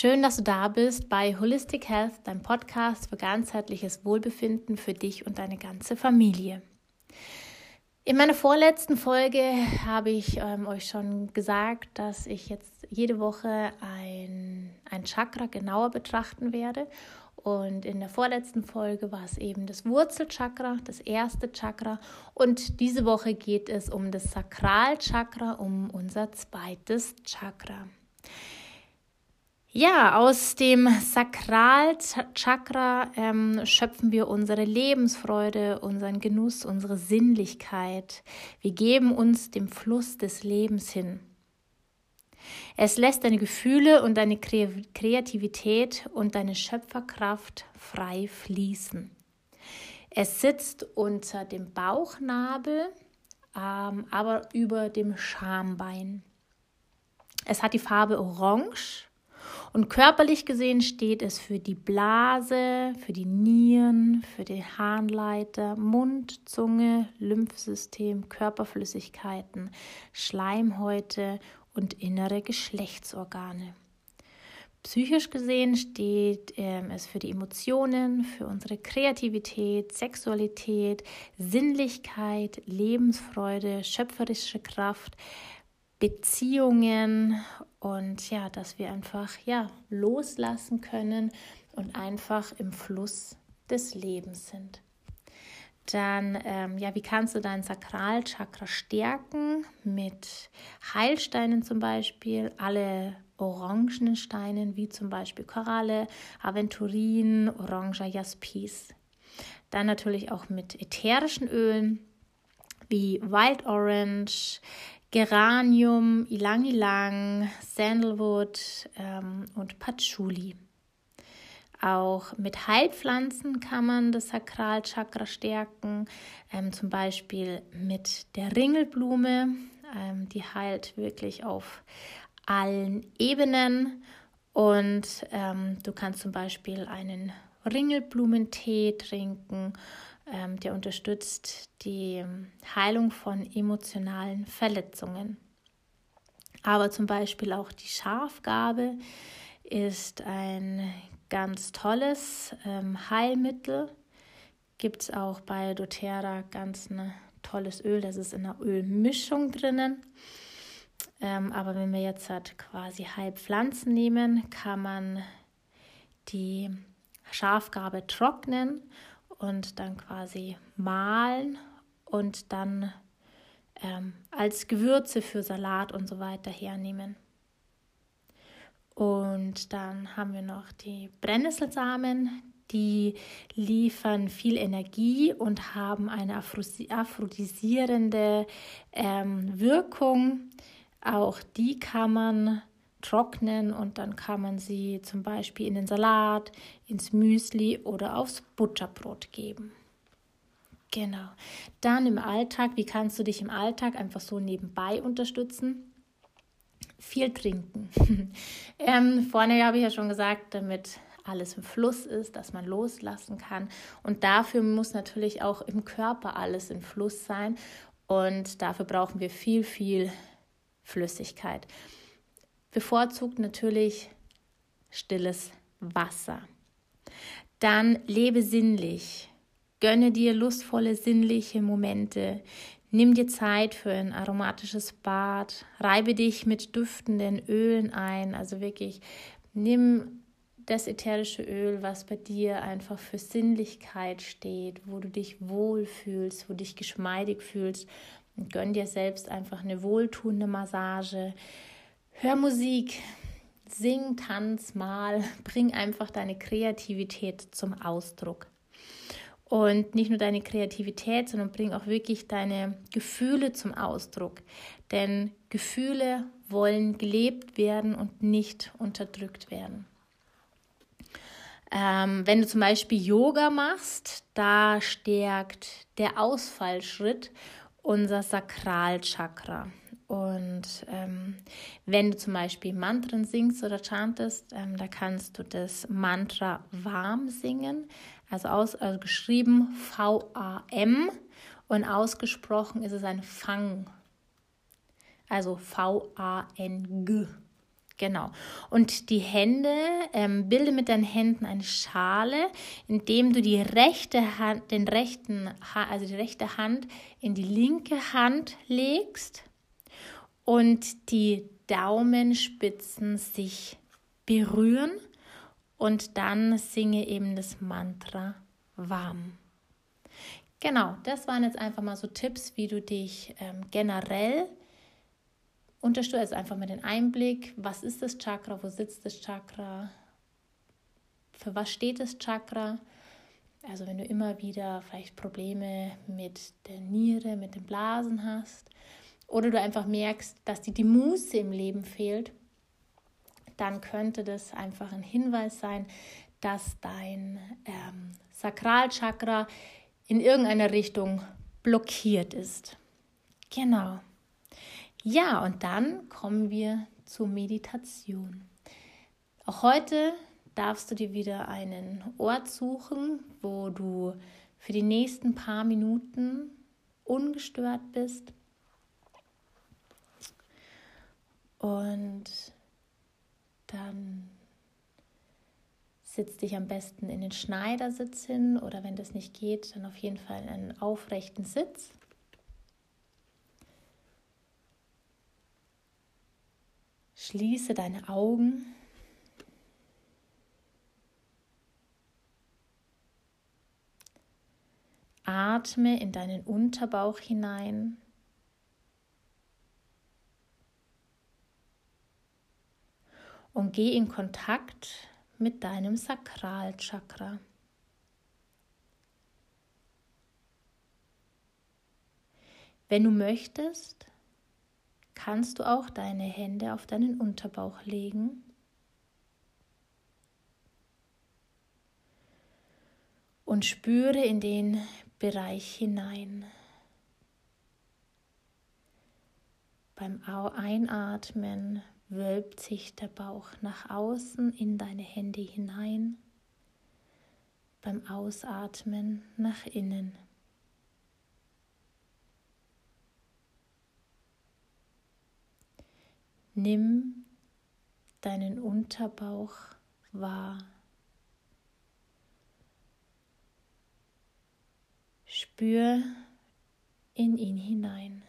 Schön, dass du da bist bei Holistic Health, dein Podcast für ganzheitliches Wohlbefinden für dich und deine ganze Familie. In meiner vorletzten Folge habe ich ähm, euch schon gesagt, dass ich jetzt jede Woche ein, ein Chakra genauer betrachten werde. Und in der vorletzten Folge war es eben das Wurzelchakra, das erste Chakra. Und diese Woche geht es um das Sakralchakra, um unser zweites Chakra. Ja, aus dem Sakralchakra ähm, schöpfen wir unsere Lebensfreude, unseren Genuss, unsere Sinnlichkeit. Wir geben uns dem Fluss des Lebens hin. Es lässt deine Gefühle und deine Kreativität und deine Schöpferkraft frei fließen. Es sitzt unter dem Bauchnabel, ähm, aber über dem Schambein. Es hat die Farbe Orange und körperlich gesehen steht es für die Blase, für die Nieren, für den Harnleiter, Mund, Zunge, Lymphsystem, Körperflüssigkeiten, Schleimhäute und innere Geschlechtsorgane. Psychisch gesehen steht ähm, es für die Emotionen, für unsere Kreativität, Sexualität, Sinnlichkeit, Lebensfreude, schöpferische Kraft, Beziehungen und ja, dass wir einfach ja loslassen können und einfach im Fluss des Lebens sind. Dann, ähm, ja, wie kannst du dein Sakralchakra stärken? Mit Heilsteinen zum Beispiel, alle orangenen Steinen, wie zum Beispiel Koralle, Aventurin, Oranger Jaspis. Dann natürlich auch mit ätherischen Ölen wie Wild Orange, Geranium, Ilang Ilang, Sandalwood ähm, und Patchouli. Auch mit Heilpflanzen kann man das Sakralchakra stärken, ähm, zum Beispiel mit der Ringelblume. Ähm, die heilt wirklich auf allen Ebenen. Und ähm, du kannst zum Beispiel einen Ringelblumentee trinken ähm, der unterstützt die Heilung von emotionalen Verletzungen. Aber zum Beispiel auch die Schafgabe ist ein ganz tolles ähm, Heilmittel. Gibt es auch bei doTERRA ganz ein tolles Öl, das ist in der Ölmischung drinnen. Ähm, aber wenn wir jetzt halt quasi Heilpflanzen nehmen, kann man die Schafgabe trocknen und dann quasi mahlen und dann ähm, als Gewürze für Salat und so weiter hernehmen. Und dann haben wir noch die Brennnesselsamen, die liefern viel Energie und haben eine aphrodisierende ähm, Wirkung. Auch die kann man trocknen und dann kann man sie zum Beispiel in den Salat, ins Müsli oder aufs Butterbrot geben. Genau. Dann im Alltag, wie kannst du dich im Alltag einfach so nebenbei unterstützen? Viel trinken. ähm, vorne habe ich ja schon gesagt, damit alles im Fluss ist, dass man loslassen kann. Und dafür muss natürlich auch im Körper alles im Fluss sein. Und dafür brauchen wir viel, viel Flüssigkeit bevorzugt natürlich stilles Wasser. Dann lebe sinnlich. Gönne dir lustvolle sinnliche Momente. Nimm dir Zeit für ein aromatisches Bad. Reibe dich mit duftenden Ölen ein. Also wirklich nimm das ätherische Öl, was bei dir einfach für Sinnlichkeit steht, wo du dich wohlfühlst, wo du dich geschmeidig fühlst. Und gönn dir selbst einfach eine wohltuende Massage. Hör Musik, sing, tanz, mal, bring einfach deine Kreativität zum Ausdruck. Und nicht nur deine Kreativität, sondern bring auch wirklich deine Gefühle zum Ausdruck. Denn Gefühle wollen gelebt werden und nicht unterdrückt werden. Ähm, wenn du zum Beispiel Yoga machst, da stärkt der Ausfallschritt unser Sakralchakra. Und ähm, wenn du zum Beispiel Mantren singst oder chantest, ähm, da kannst du das Mantra warm singen, also, aus, also geschrieben V-A-M und ausgesprochen ist es ein Fang, also V-A-N-G. Genau. Und die Hände, ähm, bilde mit deinen Händen eine Schale, indem du die rechte Hand, den rechten, also die rechte Hand in die linke Hand legst und die Daumenspitzen sich berühren und dann singe eben das Mantra warm. Genau, das waren jetzt einfach mal so Tipps, wie du dich ähm, generell unterstützt. Also einfach mal den Einblick, was ist das Chakra, wo sitzt das Chakra, für was steht das Chakra. Also wenn du immer wieder vielleicht Probleme mit der Niere, mit den Blasen hast oder du einfach merkst, dass dir die Muße im Leben fehlt, dann könnte das einfach ein Hinweis sein, dass dein ähm, Sakralchakra in irgendeiner Richtung blockiert ist. Genau. Ja, und dann kommen wir zur Meditation. Auch heute darfst du dir wieder einen Ort suchen, wo du für die nächsten paar Minuten ungestört bist. Und dann Sitz dich am besten in den Schneidersitz hin oder wenn das nicht geht, dann auf jeden Fall in einen aufrechten Sitz. Schließe deine Augen. Atme in deinen Unterbauch hinein. Und geh in Kontakt mit deinem Sakralchakra. Wenn du möchtest, kannst du auch deine Hände auf deinen Unterbauch legen. Und spüre in den Bereich hinein. Beim Einatmen wölbt sich der Bauch nach außen in deine Hände hinein, beim Ausatmen nach innen. Nimm deinen Unterbauch wahr. Spür in ihn hinein.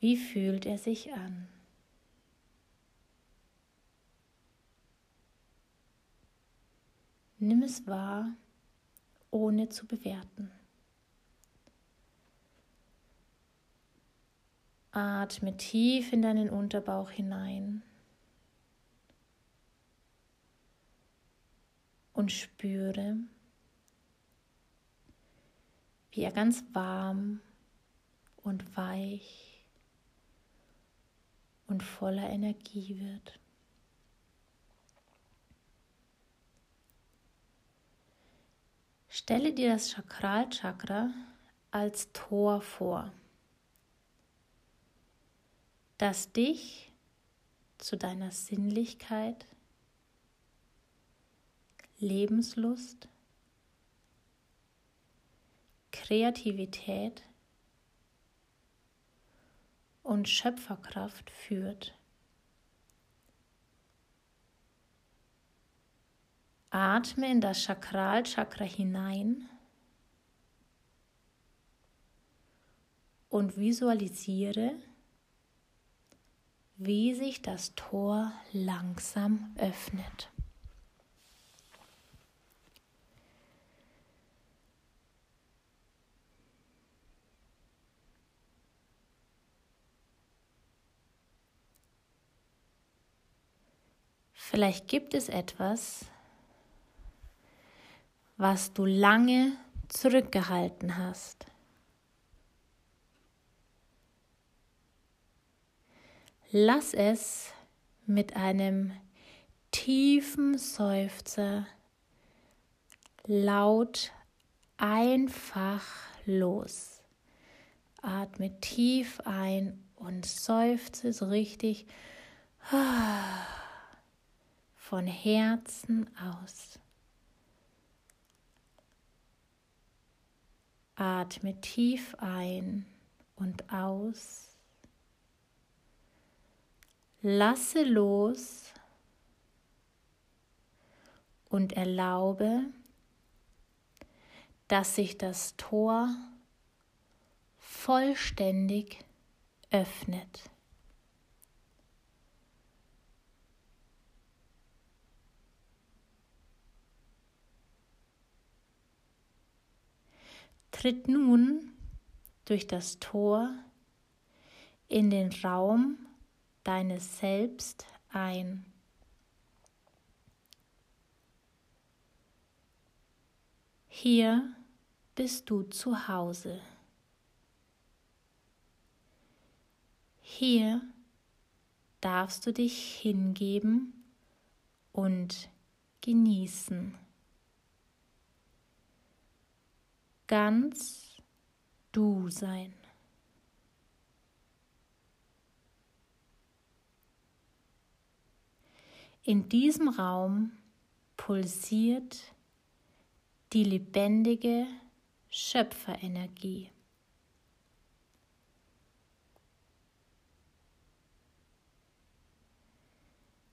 Wie fühlt er sich an? Nimm es wahr, ohne zu bewerten. Atme tief in deinen Unterbauch hinein und spüre, wie er ganz warm und weich und voller Energie wird. Stelle dir das Chakralchakra als Tor vor, das dich zu deiner Sinnlichkeit, Lebenslust, Kreativität und Schöpferkraft führt. Atme in das Chakralchakra hinein und visualisiere, wie sich das Tor langsam öffnet. Vielleicht gibt es etwas, was du lange zurückgehalten hast. Lass es mit einem tiefen Seufzer laut einfach los. Atme tief ein und seufze so richtig. Ah von Herzen aus. Atme tief ein und aus. Lasse los und erlaube, dass sich das Tor vollständig öffnet. Tritt nun durch das Tor in den Raum deines Selbst ein. Hier bist du zu Hause. Hier darfst du dich hingeben und genießen. Ganz du sein. In diesem Raum pulsiert die lebendige Schöpferenergie.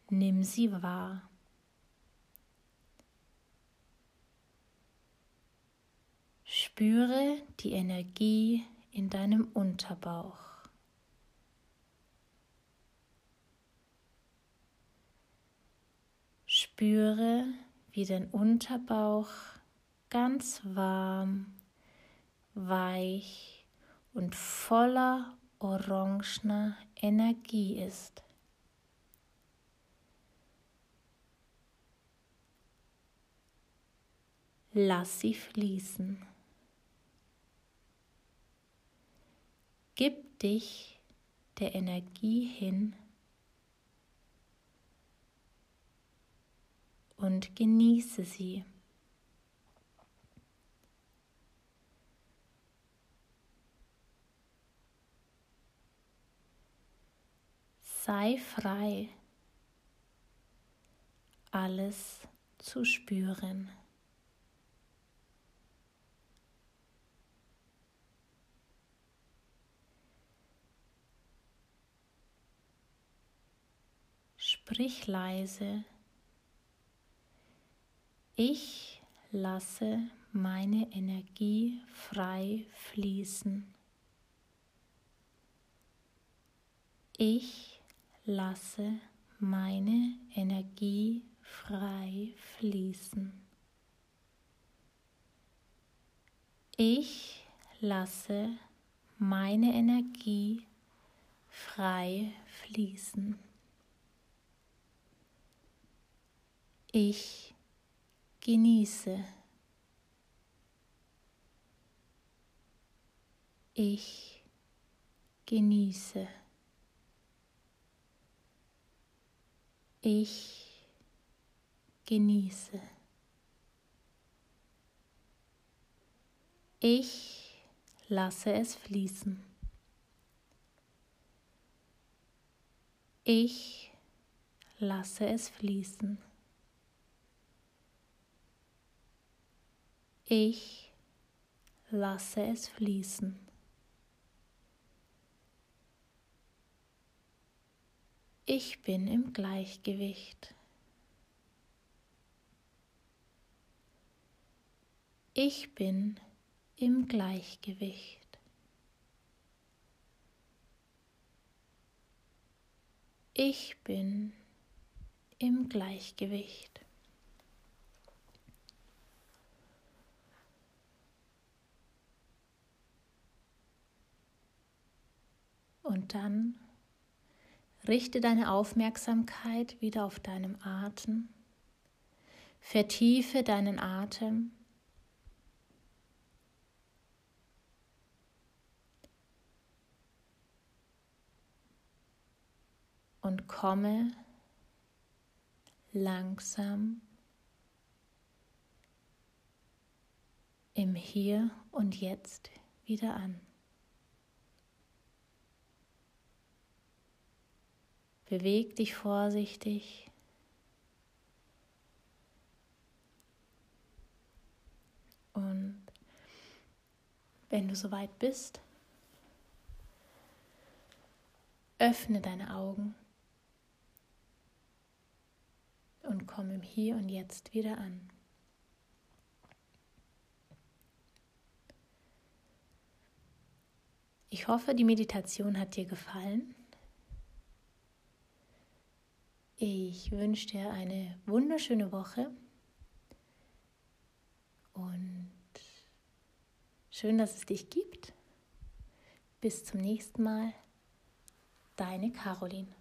Nimm sie wahr. Spüre die Energie in deinem Unterbauch. Spüre, wie dein Unterbauch ganz warm, weich und voller orangener Energie ist. Lass sie fließen. Gib dich der Energie hin und genieße sie. Sei frei, alles zu spüren. Sprich leise. Ich lasse meine Energie frei fließen. Ich lasse meine Energie frei fließen. Ich lasse meine Energie frei fließen. Ich genieße. Ich genieße. Ich genieße. Ich lasse es fließen. Ich lasse es fließen. Ich lasse es fließen. Ich bin im Gleichgewicht. Ich bin im Gleichgewicht. Ich bin im Gleichgewicht. Und dann richte deine Aufmerksamkeit wieder auf deinem Atem. Vertiefe deinen Atem. Und komme langsam im Hier und Jetzt wieder an. Beweg dich vorsichtig. Und wenn du soweit bist, öffne deine Augen und komm im Hier und Jetzt wieder an. Ich hoffe, die Meditation hat dir gefallen. Ich wünsche dir eine wunderschöne Woche und schön, dass es dich gibt. Bis zum nächsten Mal. Deine Caroline.